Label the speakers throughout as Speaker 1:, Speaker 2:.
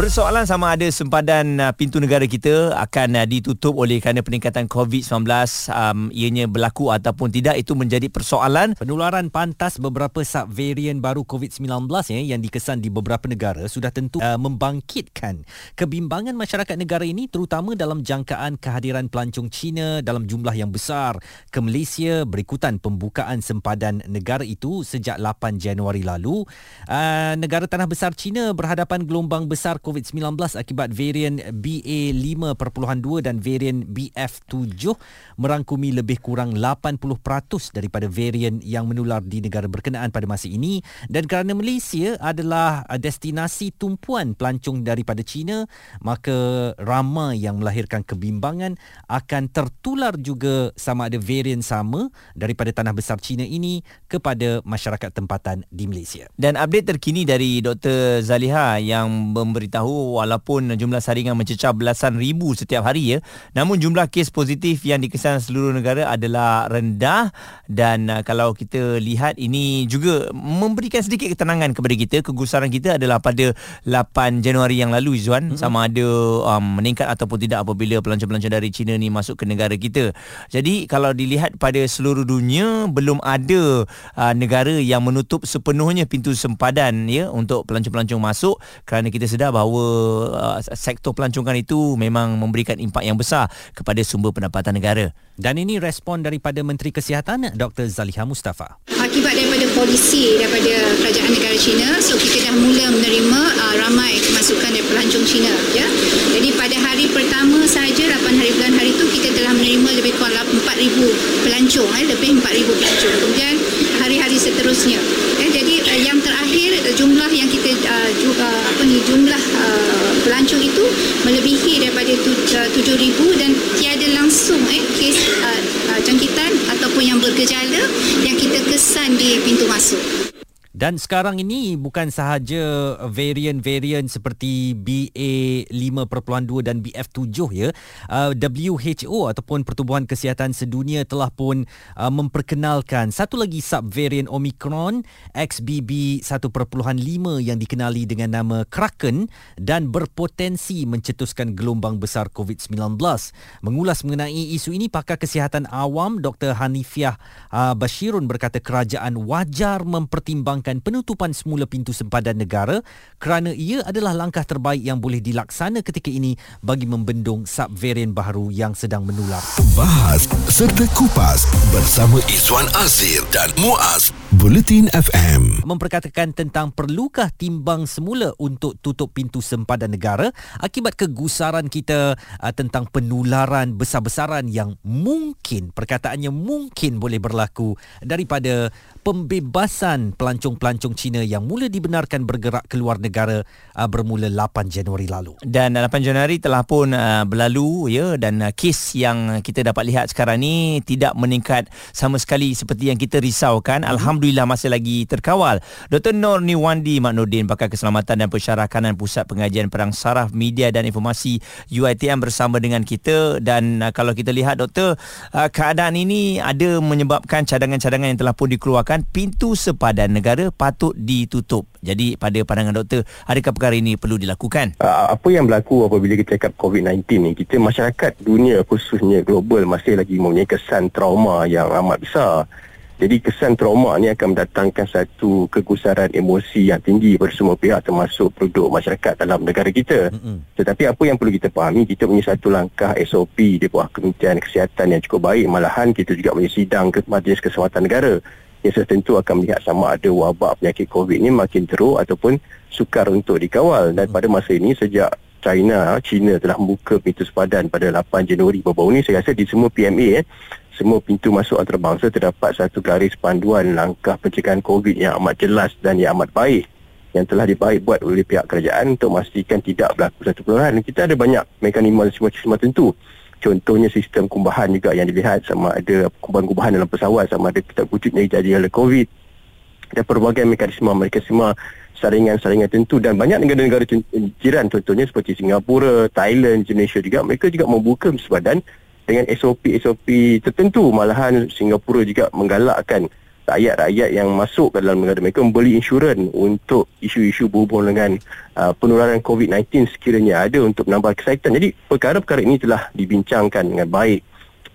Speaker 1: Persoalan sama ada sempadan uh, pintu negara kita akan uh, ditutup oleh kerana peningkatan COVID-19 um, ianya berlaku ataupun tidak itu menjadi persoalan.
Speaker 2: Penularan pantas beberapa subvarian baru COVID-19 ya, yang dikesan di beberapa negara sudah tentu uh, membangkitkan kebimbangan masyarakat negara ini terutama dalam jangkaan kehadiran pelancong Cina dalam jumlah yang besar ke Malaysia berikutan pembukaan sempadan negara itu sejak 8 Januari lalu. Uh, negara tanah besar Cina berhadapan gelombang besar COVID-19 COVID-19 akibat varian BA5.2 dan varian BF7 merangkumi lebih kurang 80% daripada varian yang menular di negara berkenaan pada masa ini dan kerana Malaysia adalah destinasi tumpuan pelancong daripada China maka ramai yang melahirkan kebimbangan akan tertular juga sama ada varian sama daripada tanah besar China ini kepada masyarakat tempatan di Malaysia.
Speaker 1: Dan update terkini dari Dr. Zaliha yang memberitahu tahu walaupun jumlah saringan mencecah belasan ribu setiap hari ya. Namun jumlah kes positif yang dikesan seluruh negara adalah rendah dan uh, kalau kita lihat ini juga memberikan sedikit ketenangan kepada kita. Kegusaran kita adalah pada 8 Januari yang lalu Izwan mm-hmm. sama ada um, meningkat ataupun tidak apabila pelancong-pelancong dari China ni masuk ke negara kita. Jadi kalau dilihat pada seluruh dunia belum ada uh, negara yang menutup sepenuhnya pintu sempadan ya untuk pelancong-pelancong masuk kerana kita sedar bahawa bahawa uh, sektor pelancongan itu memang memberikan impak yang besar kepada sumber pendapatan negara.
Speaker 2: Dan ini respon daripada Menteri Kesihatan Dr. Zaliha Mustafa.
Speaker 3: Akibat daripada polisi daripada kerajaan negara China, so kita dah mula menerima uh, ramai kemasukan dari pelancong China. Ya? Jadi pada hari pertama saja, 8 hari bulan hari itu, kita telah menerima lebih kurang 4,000 pelancong. Eh, lebih 4,000 pelancong. Kemudian hari-hari seterusnya. Eh, jadi yang terakhir, jumlah yang kita uh, juga, apa ni, jumlah uh, pelancong itu melebihi daripada 7,000 dan tiada langsung eh, kes uh, uh, jangkitan ataupun yang bergejala yang kita kesan di pintu masuk.
Speaker 2: Dan sekarang ini bukan sahaja varian-varian seperti BA5.2 dan BF7 ya. Uh, WHO ataupun Pertubuhan Kesihatan Sedunia telah pun uh, memperkenalkan satu lagi subvarian Omicron XBB 1.5 yang dikenali dengan nama Kraken dan berpotensi mencetuskan gelombang besar COVID-19. Mengulas mengenai isu ini pakar kesihatan awam Dr. Hanifiah uh, Bashirun berkata kerajaan wajar mempertimbangkan melaksanakan penutupan semula pintu sempadan negara kerana ia adalah langkah terbaik yang boleh dilaksana ketika ini bagi membendung subvarian baru yang sedang menular.
Speaker 4: Bahas serta kupas bersama Izwan Azir dan Muaz Bulletin FM.
Speaker 2: Memperkatakan tentang perlukah timbang semula untuk tutup pintu sempadan negara akibat kegusaran kita uh, tentang penularan besar-besaran yang mungkin perkataannya mungkin boleh berlaku daripada pembebasan pelancong-pelancong Cina yang mula dibenarkan bergerak keluar negara uh, bermula 8 Januari lalu.
Speaker 1: Dan 8 Januari telah pun uh, berlalu ya dan uh, kes yang kita dapat lihat sekarang ni tidak meningkat sama sekali seperti yang kita risaukan. Hmm. Alhamdulillah masih lagi terkawal. Dr. Nur Niwandi Maknudin pakar keselamatan dan pensyarakanan Pusat Pengajian Perang Saraf Media dan Informasi UiTM bersama dengan kita dan uh, kalau kita lihat doktor uh, keadaan ini ada menyebabkan cadangan-cadangan yang telah pun dikeluarkan pintu sepadan negara patut ditutup. Jadi pada pandangan doktor, adakah perkara ini perlu dilakukan?
Speaker 5: Uh, apa yang berlaku apabila kita cakap COVID-19 ni, kita masyarakat dunia khususnya global masih lagi mempunyai kesan trauma yang amat besar. Jadi kesan trauma ni akan mendatangkan satu kegusaran emosi yang tinggi pada semua pihak termasuk penduduk masyarakat dalam negara kita. Mm-hmm. Tetapi apa yang perlu kita fahami, kita punya satu langkah SOP di bawah Kementerian Kesihatan yang cukup baik. Malahan kita juga punya sidang ke Majlis Keselamatan Negara yang tentu akan melihat sama ada wabak penyakit COVID ini makin teruk ataupun sukar untuk dikawal. Dan pada masa ini sejak China, China telah membuka pintu sepadan pada 8 Januari baru-baru ini, saya rasa di semua PMA, eh, semua pintu masuk antarabangsa terdapat satu garis panduan langkah pencegahan COVID yang amat jelas dan yang amat baik yang telah dibaik buat oleh pihak kerajaan untuk memastikan tidak berlaku satu penularan. Kita ada banyak mekanisme semua tentu contohnya sistem kumbahan juga yang dilihat sama ada kumbahan-kumbahan dalam pesawat sama ada kita wujudnya jadi oleh COVID dan pelbagai mekanisme mereka semua saringan-saringan tentu dan banyak negara-negara jiran contohnya seperti Singapura, Thailand, Indonesia juga mereka juga membuka sepadan dengan SOP-SOP tertentu malahan Singapura juga menggalakkan rakyat-rakyat yang masuk ke dalam negara mereka membeli insurans untuk isu-isu berhubung dengan uh, penularan COVID-19 sekiranya ada untuk menambah kesihatan. Jadi perkara-perkara ini telah dibincangkan dengan baik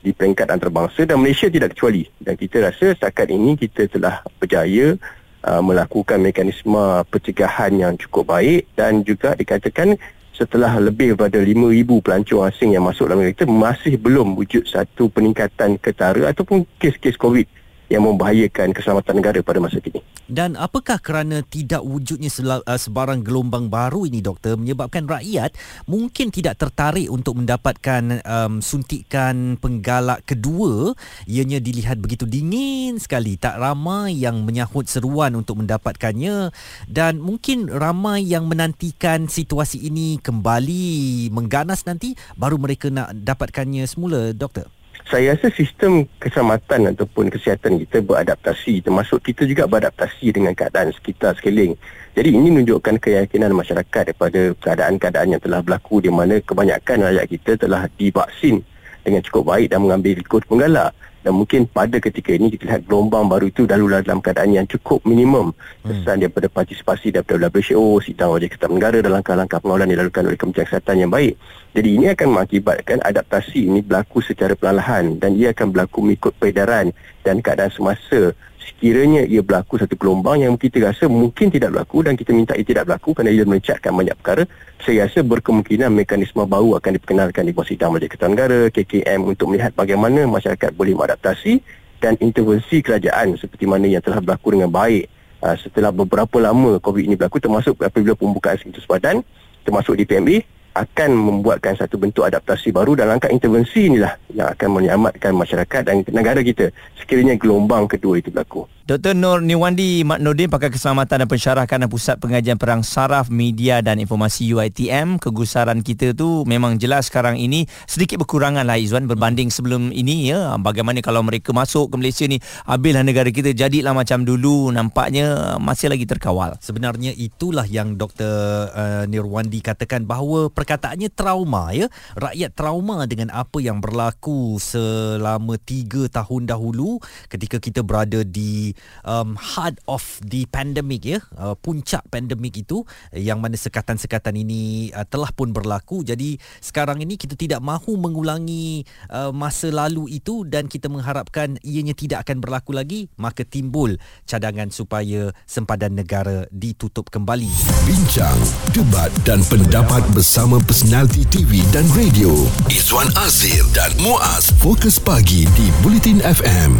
Speaker 5: di peringkat antarabangsa dan Malaysia tidak kecuali. Dan kita rasa setakat ini kita telah berjaya uh, melakukan mekanisme pencegahan yang cukup baik dan juga dikatakan setelah lebih daripada 5,000 pelancong asing yang masuk dalam negara kita masih belum wujud satu peningkatan ketara ataupun kes-kes COVID yang membahayakan keselamatan negara pada masa kini.
Speaker 2: Dan apakah kerana tidak wujudnya uh, sebarang gelombang baru ini doktor menyebabkan rakyat mungkin tidak tertarik untuk mendapatkan um, suntikan penggalak kedua? Ianya dilihat begitu dingin sekali. Tak ramai yang menyahut seruan untuk mendapatkannya. Dan mungkin ramai yang menantikan situasi ini kembali mengganas nanti baru mereka nak dapatkannya semula doktor
Speaker 5: saya rasa sistem keselamatan ataupun kesihatan kita beradaptasi termasuk kita juga beradaptasi dengan keadaan sekitar sekeliling. Jadi ini menunjukkan keyakinan masyarakat daripada keadaan-keadaan yang telah berlaku di mana kebanyakan rakyat kita telah divaksin dengan cukup baik dan mengambil kod penggalak dan mungkin pada ketika ini kita lihat gelombang baru itu lalu dalam keadaan yang cukup minimum hmm. kesan daripada partisipasi daripada WHO, sidang wajah ketap negara dan langkah-langkah pengawalan yang dilakukan oleh Kementerian Kesihatan yang baik. Jadi ini akan mengakibatkan adaptasi ini berlaku secara perlahan dan ia akan berlaku mengikut peredaran dan keadaan semasa sekiranya ia berlaku satu gelombang yang kita rasa mungkin tidak berlaku dan kita minta ia tidak berlaku kerana ia mencatkan banyak perkara saya rasa berkemungkinan mekanisme baru akan diperkenalkan di bawah sidang Majlis Ketua Negara KKM untuk melihat bagaimana masyarakat boleh beradaptasi dan intervensi kerajaan seperti mana yang telah berlaku dengan baik. Uh, setelah beberapa lama COVID ini berlaku termasuk apabila pembukaan segitu sepadan termasuk di PMB akan membuatkan satu bentuk adaptasi baru dan langkah intervensi inilah yang akan menyelamatkan masyarakat dan negara kita sekiranya gelombang kedua itu berlaku.
Speaker 1: Dr. Nur Niwandi Mat Nordin Pakar Keselamatan dan Pensyarah Kanan Pusat Pengajian Perang Saraf Media dan Informasi UITM kegusaran kita tu memang jelas sekarang ini sedikit berkurangan lah Izwan berbanding sebelum ini ya bagaimana kalau mereka masuk ke Malaysia ni habislah negara kita jadilah macam dulu nampaknya masih lagi terkawal
Speaker 2: sebenarnya itulah yang Dr. Uh, Nirwandi katakan bahawa perkataannya trauma ya. Rakyat trauma dengan apa yang berlaku selama 3 tahun dahulu ketika kita berada di um, heart of the pandemic ya. Uh, puncak pandemik itu yang mana sekatan-sekatan ini uh, telah pun berlaku. Jadi sekarang ini kita tidak mahu mengulangi uh, masa lalu itu dan kita mengharapkan ianya tidak akan berlaku lagi maka timbul cadangan supaya sempadan negara ditutup kembali.
Speaker 4: Bincang debat dan pendapat bersama personaliti TV dan radio. Izwan Azir dan Muaz. Fokus Pagi di Bulletin FM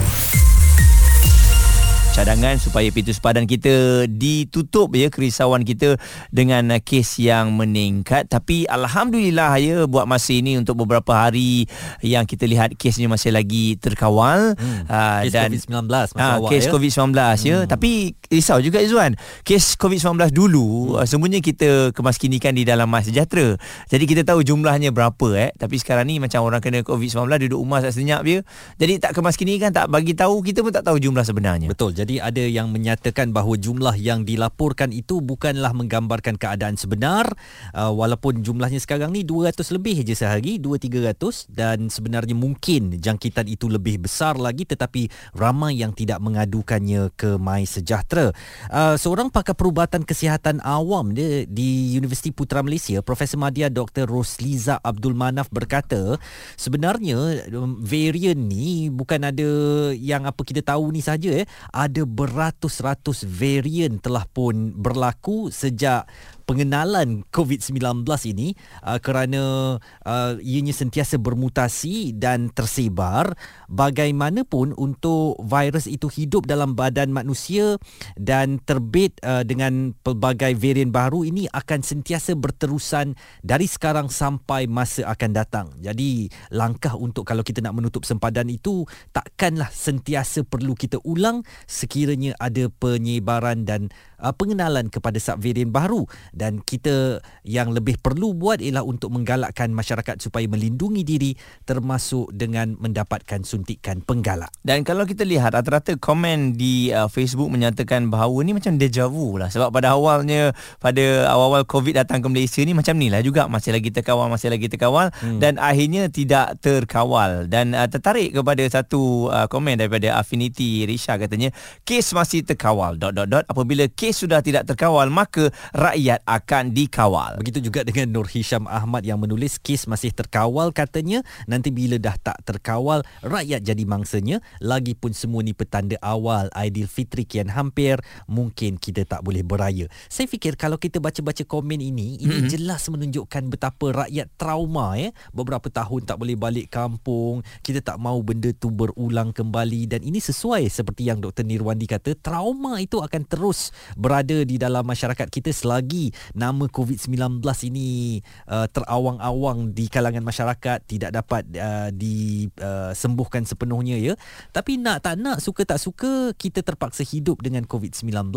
Speaker 1: cadangan supaya pintu sepadan kita ditutup ya kerisauan kita dengan uh, kes yang meningkat. Tapi alhamdulillah ya buat masa ini untuk beberapa hari yang kita lihat kesnya masih lagi terkawal.
Speaker 2: Hmm. uh, kes dan COVID-19 masa uh,
Speaker 1: awal kes ya. COVID-19 ya. Hmm. tapi risau juga Izwan kes COVID-19 dulu hmm. uh, semuanya kita kemaskinikan di dalam mas sejahtera. Jadi kita tahu jumlahnya berapa eh. Tapi sekarang ni macam orang kena COVID-19 duduk rumah tak senyap je jadi tak kemaskinikan tak bagi tahu kita pun tak tahu jumlah sebenarnya.
Speaker 2: Betul. Jadi ada yang menyatakan bahawa jumlah yang dilaporkan itu bukanlah menggambarkan keadaan sebenar. Uh, walaupun jumlahnya sekarang ni 200 lebih je sehari 2-300 dan sebenarnya mungkin jangkitan itu lebih besar lagi tetapi ramai yang tidak mengadukannya ke My Sejahtera. Uh, seorang pakar perubatan kesihatan awam dia di Universiti Putra Malaysia Profesor Madya Dr. Rosliza Abdul Manaf berkata sebenarnya um, varian ni bukan ada yang apa kita tahu ni saja eh ada beratus-ratus varian telah pun berlaku sejak pengenalan COVID-19 ini uh, kerana uh, ianya sentiasa bermutasi dan tersebar bagaimanapun untuk virus itu hidup dalam badan manusia dan terbit uh, dengan pelbagai varian baru ini akan sentiasa berterusan dari sekarang sampai masa akan datang. Jadi langkah untuk kalau kita nak menutup sempadan itu takkanlah sentiasa perlu kita ulang sekiranya ada penyebaran dan uh, pengenalan kepada subvarian baru. Dan kita yang lebih perlu buat ialah untuk menggalakkan masyarakat supaya melindungi diri termasuk dengan mendapatkan suntikan penggalak.
Speaker 1: Dan kalau kita lihat rata-rata komen di uh, Facebook menyatakan bahawa ni macam deja vu lah. Sebab pada awalnya pada awal-awal COVID datang ke Malaysia ni macam ni lah juga. Masih lagi terkawal masih lagi terkawal. Hmm. dan akhirnya tidak terkawal. Dan uh, tertarik kepada satu uh, komen daripada Affinity Risha katanya kes masih terkawal. Dot dot dot. Apabila kes sudah tidak terkawal maka rakyat akan dikawal.
Speaker 2: Begitu juga dengan Nur Hisham Ahmad yang menulis kes masih terkawal katanya nanti bila dah tak terkawal rakyat jadi mangsanya lagipun semua ni petanda awal Aidilfitri kian hampir mungkin kita tak boleh beraya. Saya fikir kalau kita baca-baca komen ini ini mm-hmm. jelas menunjukkan betapa rakyat trauma ya. Beberapa tahun tak boleh balik kampung, kita tak mau benda tu berulang kembali dan ini sesuai seperti yang Dr Nirwandi kata trauma itu akan terus berada di dalam masyarakat kita selagi nama COVID-19 ini uh, terawang-awang di kalangan masyarakat tidak dapat uh, disembuhkan uh, sepenuhnya ya. Tapi nak tak nak suka tak suka kita terpaksa hidup dengan COVID-19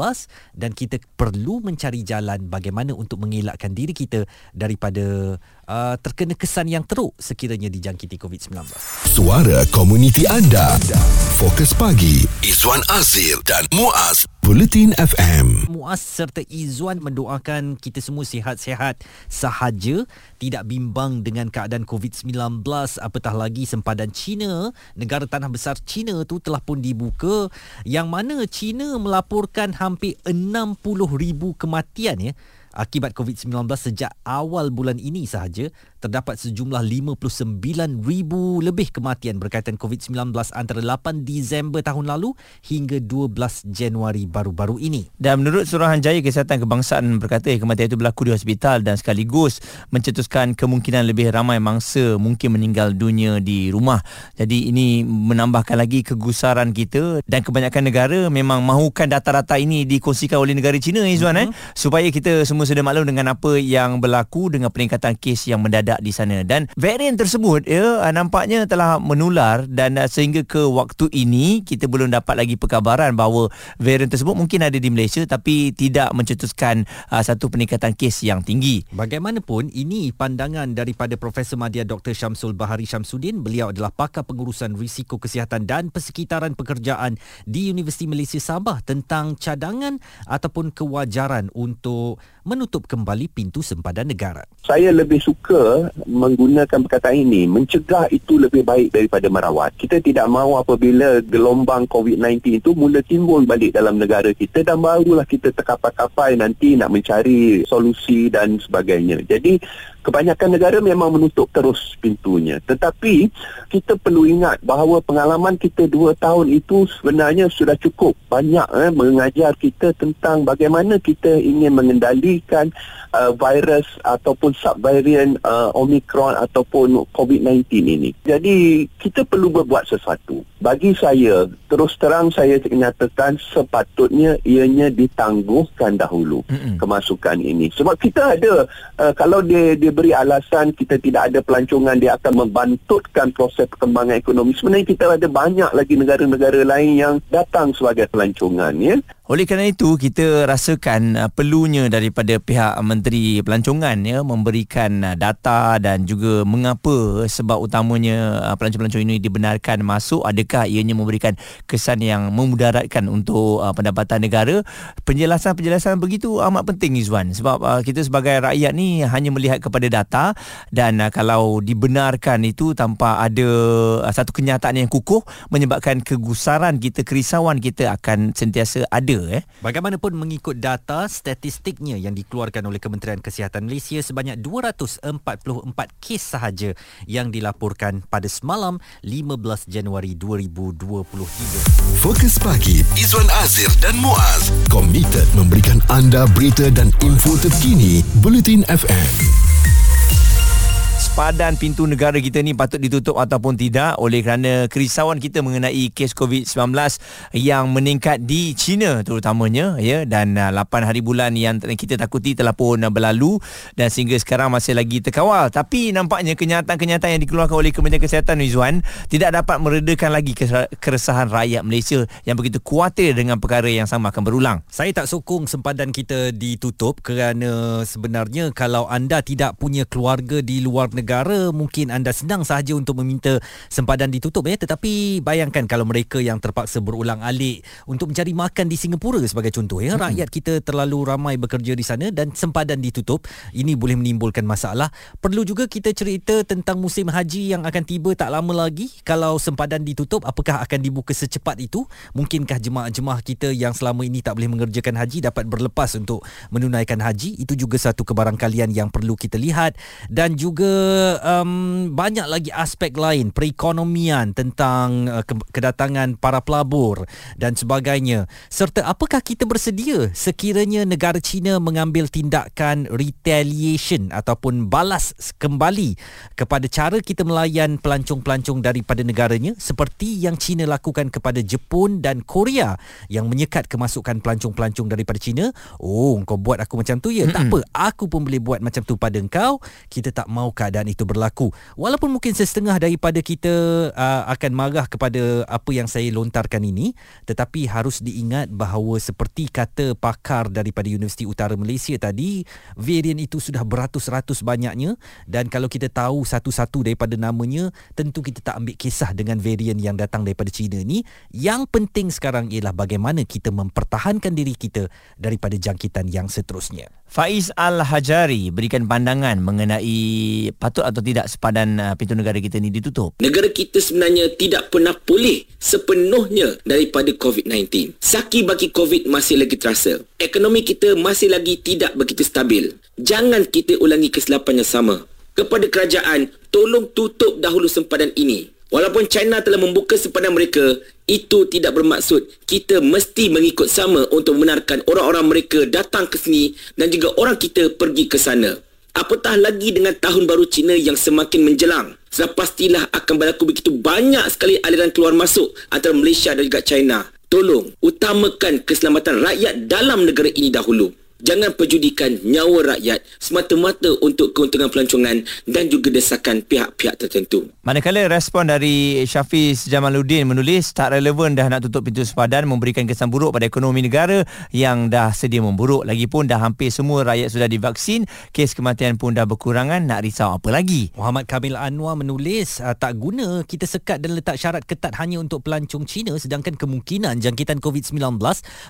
Speaker 2: dan kita perlu mencari jalan bagaimana untuk mengelakkan diri kita daripada uh, terkena kesan yang teruk sekiranya dijangkiti COVID-19.
Speaker 4: Suara komuniti anda. Fokus pagi Izwan Azir dan Muaz Bulletin FM.
Speaker 2: Muaz serta Izwan mendoakan kita semua sihat-sihat sahaja, tidak bimbang dengan keadaan COVID-19 apatah lagi sempadan China, negara tanah besar China tu telah pun dibuka yang mana China melaporkan hampir 60,000 kematian ya akibat COVID-19 sejak awal bulan ini sahaja terdapat sejumlah 59,000 lebih kematian berkaitan COVID-19 antara 8 Disember tahun lalu hingga 12 Januari baru-baru ini.
Speaker 1: Dan menurut Suruhanjaya Kesihatan Kebangsaan berkata kematian itu berlaku di hospital dan sekaligus mencetuskan kemungkinan lebih ramai mangsa mungkin meninggal dunia di rumah. Jadi ini menambahkan lagi kegusaran kita dan kebanyakan negara memang mahukan data-data ini dikongsikan oleh negara China Izwan uh-huh. eh mhm. supaya kita semua sedia maklum dengan apa yang berlaku dengan peningkatan kes yang mendadak mendadak di sana dan varian tersebut ya ah, nampaknya telah menular dan ah, sehingga ke waktu ini kita belum dapat lagi perkabaran bahawa varian tersebut mungkin ada di Malaysia tapi tidak mencetuskan uh, satu peningkatan kes yang tinggi.
Speaker 2: Bagaimanapun ini pandangan daripada Profesor Madya Dr Syamsul Bahari Syamsuddin beliau adalah pakar pengurusan risiko kesihatan dan persekitaran pekerjaan di Universiti Malaysia Sabah tentang cadangan ataupun kewajaran untuk menutup kembali pintu sempadan negara.
Speaker 6: Saya lebih suka menggunakan perkataan ini mencegah itu lebih baik daripada merawat kita tidak mahu apabila gelombang COVID-19 itu mula timbul balik dalam negara kita dan barulah kita terkapai-kapai nanti nak mencari solusi dan sebagainya jadi kebanyakan negara memang menutup terus pintunya. Tetapi kita perlu ingat bahawa pengalaman kita dua tahun itu sebenarnya sudah cukup banyak eh, mengajar kita tentang bagaimana kita ingin mengendalikan uh, virus ataupun subvarian uh, Omicron ataupun COVID-19 ini. Jadi kita perlu berbuat sesuatu. Bagi saya terus terang saya nyatakan sepatutnya ianya ditangguhkan dahulu mm-hmm. kemasukan ini. Sebab kita ada uh, kalau dia dia beri alasan kita tidak ada pelancongan dia akan membantutkan proses perkembangan ekonomi. Sebenarnya kita ada banyak lagi negara-negara lain yang datang sebagai pelancongan ya
Speaker 1: oleh kerana itu kita rasakan uh, perlunya daripada pihak menteri pelancongan ya memberikan uh, data dan juga mengapa sebab utamanya uh, pelancong-pelancong ini dibenarkan masuk. Adakah ianya memberikan kesan yang memudaratkan untuk uh, pendapatan negara? Penjelasan-penjelasan begitu amat penting Izwan. Sebab uh, kita sebagai rakyat ni hanya melihat kepada data dan uh, kalau dibenarkan itu tanpa ada uh, satu kenyataan yang kukuh menyebabkan kegusaran kita kerisauan kita akan sentiasa ada eh.
Speaker 2: Bagaimanapun mengikut data statistiknya yang dikeluarkan oleh Kementerian Kesihatan Malaysia sebanyak 244 kes sahaja yang dilaporkan pada semalam 15 Januari 2023.
Speaker 4: Fokus pagi Izwan Azir dan Muaz komited memberikan anda berita dan info terkini Bulletin FM.
Speaker 1: Sepadan pintu negara kita ni patut ditutup ataupun tidak oleh kerana kerisauan kita mengenai kes COVID-19 yang meningkat di China terutamanya ya dan uh, 8 hari bulan yang kita takuti telah pun uh, berlalu dan sehingga sekarang masih lagi terkawal tapi nampaknya kenyataan-kenyataan yang dikeluarkan oleh Kementerian Kesihatan Rizwan tidak dapat meredakan lagi keresahan rakyat Malaysia yang begitu kuatir dengan perkara yang sama akan berulang.
Speaker 2: Saya tak sokong sempadan kita ditutup kerana sebenarnya kalau anda tidak punya keluarga di luar negara mungkin anda senang sahaja untuk meminta sempadan ditutup ya. Tetapi bayangkan kalau mereka yang terpaksa berulang alik untuk mencari makan di Singapura sebagai contoh ya. Rakyat kita terlalu ramai bekerja di sana dan sempadan ditutup. Ini boleh menimbulkan masalah. Perlu juga kita cerita tentang musim haji yang akan tiba tak lama lagi. Kalau sempadan ditutup apakah akan dibuka secepat itu? Mungkinkah jemaah-jemaah kita yang selama ini tak boleh mengerjakan haji dapat berlepas untuk menunaikan haji? Itu juga satu kebarangkalian yang perlu kita lihat. Dan juga um, banyak lagi aspek lain perekonomian tentang uh, kedatangan para pelabur dan sebagainya. Serta apakah kita bersedia sekiranya negara China mengambil tindakan retaliation ataupun balas kembali kepada cara kita melayan pelancong-pelancong daripada negaranya seperti yang China lakukan kepada Jepun dan Korea yang menyekat kemasukan pelancong-pelancong daripada China? Oh kau buat aku macam tu? Ya mm-hmm. tak apa. Aku pun boleh buat macam tu pada engkau. Kita tak mau keadaan itu berlaku. Walaupun mungkin setengah daripada kita uh, akan marah kepada apa yang saya lontarkan ini, tetapi harus diingat bahawa seperti kata pakar daripada Universiti Utara Malaysia tadi, varian itu sudah beratus-ratus banyaknya dan kalau kita tahu satu-satu daripada namanya, tentu kita tak ambil kisah dengan varian yang datang daripada China ni. Yang penting sekarang ialah bagaimana kita mempertahankan diri kita daripada jangkitan yang seterusnya.
Speaker 1: Faiz Al-Hajari berikan pandangan mengenai patut atau tidak sepadan uh, pintu negara kita ni ditutup.
Speaker 7: Negara kita sebenarnya tidak pernah pulih sepenuhnya daripada COVID-19. Saki baki COVID masih lagi terasa. Ekonomi kita masih lagi tidak begitu stabil. Jangan kita ulangi kesilapan yang sama. Kepada kerajaan, tolong tutup dahulu sempadan ini. Walaupun China telah membuka sempadan mereka, itu tidak bermaksud kita mesti mengikut sama untuk membenarkan orang-orang mereka datang ke sini dan juga orang kita pergi ke sana. Apatah lagi dengan tahun baru Cina yang semakin menjelang. Sudah pastilah akan berlaku begitu banyak sekali aliran keluar masuk antara Malaysia dan juga China. Tolong utamakan keselamatan rakyat dalam negara ini dahulu. Jangan perjudikan nyawa rakyat semata-mata untuk keuntungan pelancongan dan juga desakan pihak-pihak tertentu.
Speaker 1: Manakala respon dari Syafiz Jamaluddin menulis tak relevan dah nak tutup pintu sepadan memberikan kesan buruk pada ekonomi negara yang dah sedia memburuk. Lagipun dah hampir semua rakyat sudah divaksin, kes kematian pun dah berkurangan, nak risau apa lagi?
Speaker 2: Muhammad Kamil Anwar menulis ah, tak guna kita sekat dan letak syarat ketat hanya untuk pelancong Cina sedangkan kemungkinan jangkitan COVID-19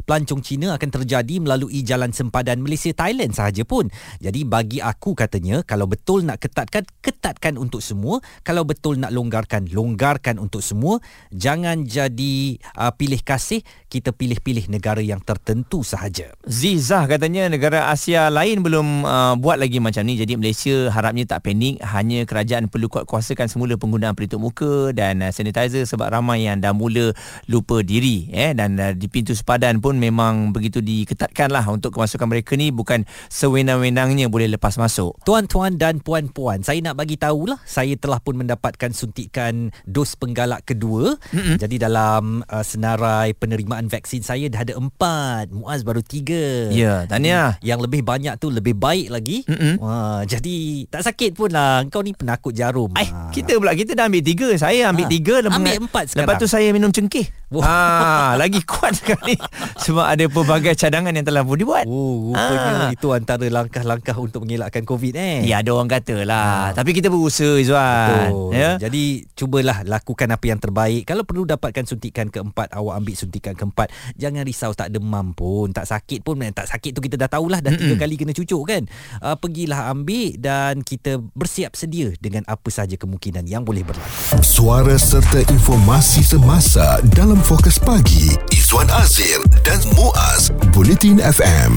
Speaker 2: pelancong Cina akan terjadi melalui jalan sempat sempadan Malaysia Thailand sahaja pun. Jadi bagi aku katanya kalau betul nak ketatkan ketatkan untuk semua, kalau betul nak longgarkan longgarkan untuk semua. Jangan jadi uh, pilih kasih, kita pilih-pilih negara yang tertentu sahaja.
Speaker 1: Zizah katanya negara Asia lain belum uh, buat lagi macam ni. Jadi Malaysia harapnya tak panik, hanya kerajaan perlu kuat-kuasakan semula penggunaan pelitup muka dan uh, sanitizer sebab ramai yang dah mula lupa diri eh dan uh, di pintu sepadan pun memang begitu diketatkanlah untuk kemasukan mereka ni bukan sewenang-wenangnya boleh lepas masuk.
Speaker 2: Tuan-tuan dan puan-puan, saya nak bagi tahulah, saya telah pun mendapatkan suntikan dos penggalak kedua. Mm-hmm. Jadi dalam uh, senarai penerimaan vaksin saya dah ada empat. Muaz baru tiga.
Speaker 1: Ya, tahniah.
Speaker 2: Yang lebih banyak tu lebih baik lagi. Mm-hmm. Wah, jadi tak sakit pun lah. Kau ni penakut jarum.
Speaker 1: Ay, ha. Kita pula, kita dah ambil tiga. Saya ambil ha. tiga.
Speaker 2: Ambil empat sekarang.
Speaker 1: Lepas tu saya minum cengkeh. Ha, lagi kuat sekali. Sebab ada pelbagai cadangan yang telah pun dibuat.
Speaker 2: Oh, rupanya ha. itu antara langkah-langkah untuk mengelakkan COVID eh.
Speaker 1: Ya, ada orang kata lah. Ha. Tapi kita berusaha Izwan.
Speaker 2: Ya? Jadi, cubalah lakukan apa yang terbaik. Kalau perlu dapatkan suntikan keempat, awak ambil suntikan keempat. Jangan risau tak demam pun, tak sakit pun. Tak sakit tu kita dah tahulah dah tiga kali kena cucuk kan. Uh, pergilah ambil dan kita bersiap sedia dengan apa sahaja kemungkinan yang boleh berlaku.
Speaker 4: Suara serta informasi semasa dalam fokus pagi. Izwan Azir dan Muaz Bulletin FM.